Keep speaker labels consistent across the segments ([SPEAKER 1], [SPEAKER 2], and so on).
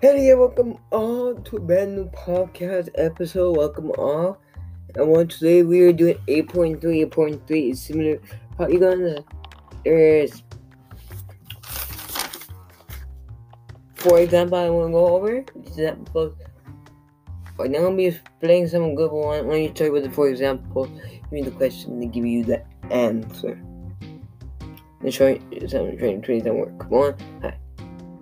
[SPEAKER 1] Hey, welcome all to a brand new podcast episode. Welcome all. And one today we are doing 8.3. 8.3 is similar polygon. There's, for example, I want to go over. Example. Right now, I'm be playing some good one. When you start with the for example, give me the question and give you the answer. Show you some training, training, some work. Come on. Hi.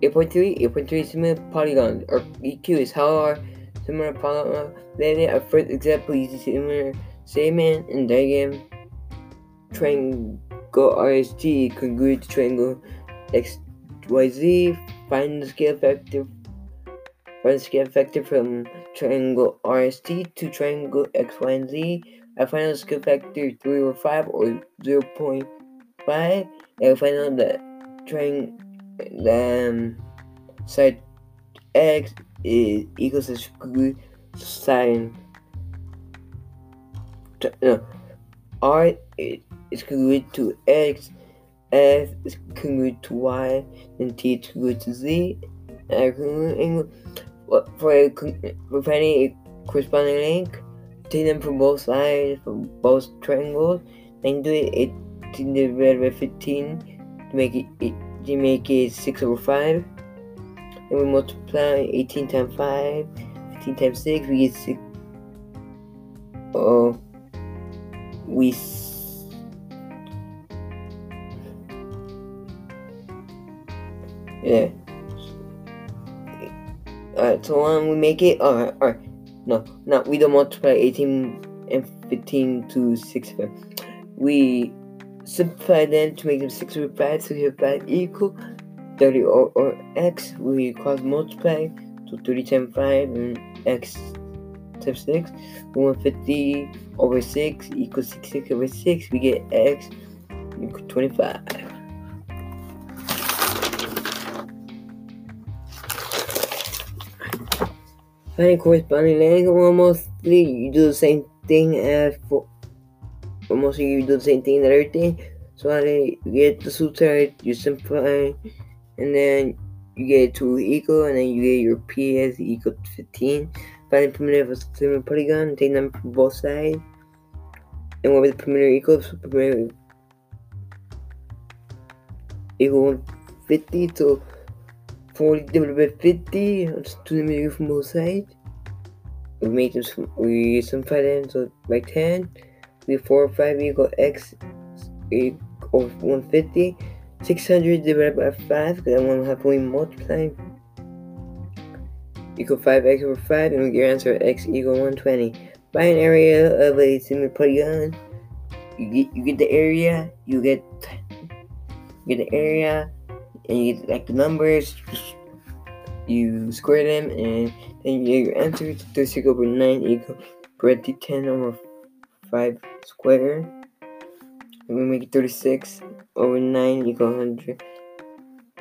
[SPEAKER 1] 8.3, 8.3 similar polygons, or EQ is how are similar polygons related. A first example uses similar statement in diagram. Triangle RST congruent to triangle XYZ. Find the scale factor. Find the scale factor from triangle RST to triangle X, Y, and Z. I find out scale factor 3 or 5 or 0.5. And I find out that triangle then side x is equals to square sine. No, r is congruent to x f is congruent to y and t is congruent to z. And for a, for corresponding length, take them from both sides from both triangles and do it 18 divided by 15 to make it, it you make it 6 over 5. And we multiply 18 times 5, 15 times 6, we get 6. Oh, we. Yeah. Alright, so when we make it, alright, alright. No, no, we don't multiply 18 and 15 to 6. We simplify them to make them 6 over 5, so we have 5 equal 30 or, or x, we cross multiply, so 30 times 5 and x times 6, 150 over 6 equals 66 over 6, we get x equal 25. Finding corresponding length, mostly you do the same thing as for almost you do the same thing that everything. So I get the suit you simplify, and then you get 2 equal, and then you get your P as equal to 15. Find the perimeter of a similar polygon, take them from both sides, and whatever the perimeter equals, so perimeter equal 150, so 40 divided by 50, let's do the from both sides. We make them, we simplify them, so by 10 we 4 or 5 equal x equal 150. 600 divided by 5, because I want to multiply. Equal 5x over 5, and we get your answer x equal 120. By an area of a similar polygon, you get you get the area, you get you get the area, and you get like the numbers. You square them, and then you get your answer. 36 over 9 equal 10 over 5 square. And we make it 36 over 9 equal 100.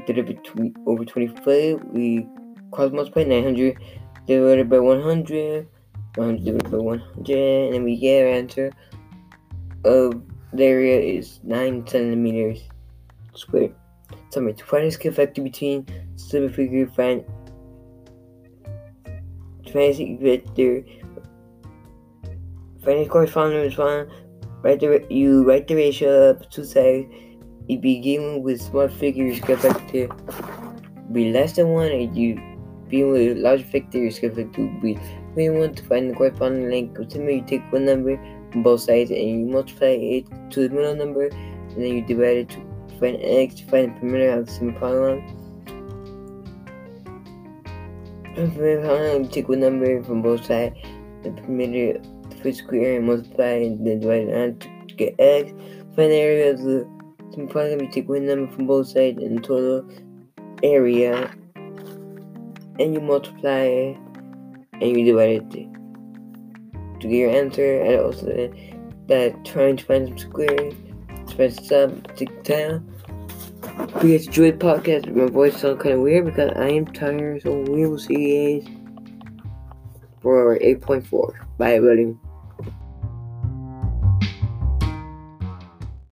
[SPEAKER 1] Divided by over 25, we cross multiply 900 divided by 100. 100 divided by 100, and we get our answer of the area is 9 centimeters squared. Summary to find scale factor between similar figure, find find vector for any corresponding response, write the, you write the ratio of two sides. You begin with small figures to be less than 1, and you begin with large figures to be you want to find the corresponding length of you take one number from both sides and you multiply it to the middle number, and then you divide it to find x to find the perimeter of the same polygon. You take one number from both sides, the perimeter first square and multiply and then divide it to get x. Find the area of the simplify we take one number from both sides and total area and you multiply and you divide it to, get your answer and also that trying to find some square press sub tick down. If you guys enjoyed the podcast, my voice sounds kind of weird because I am tired, so we will see you guys for 8.4. Bye, everybody.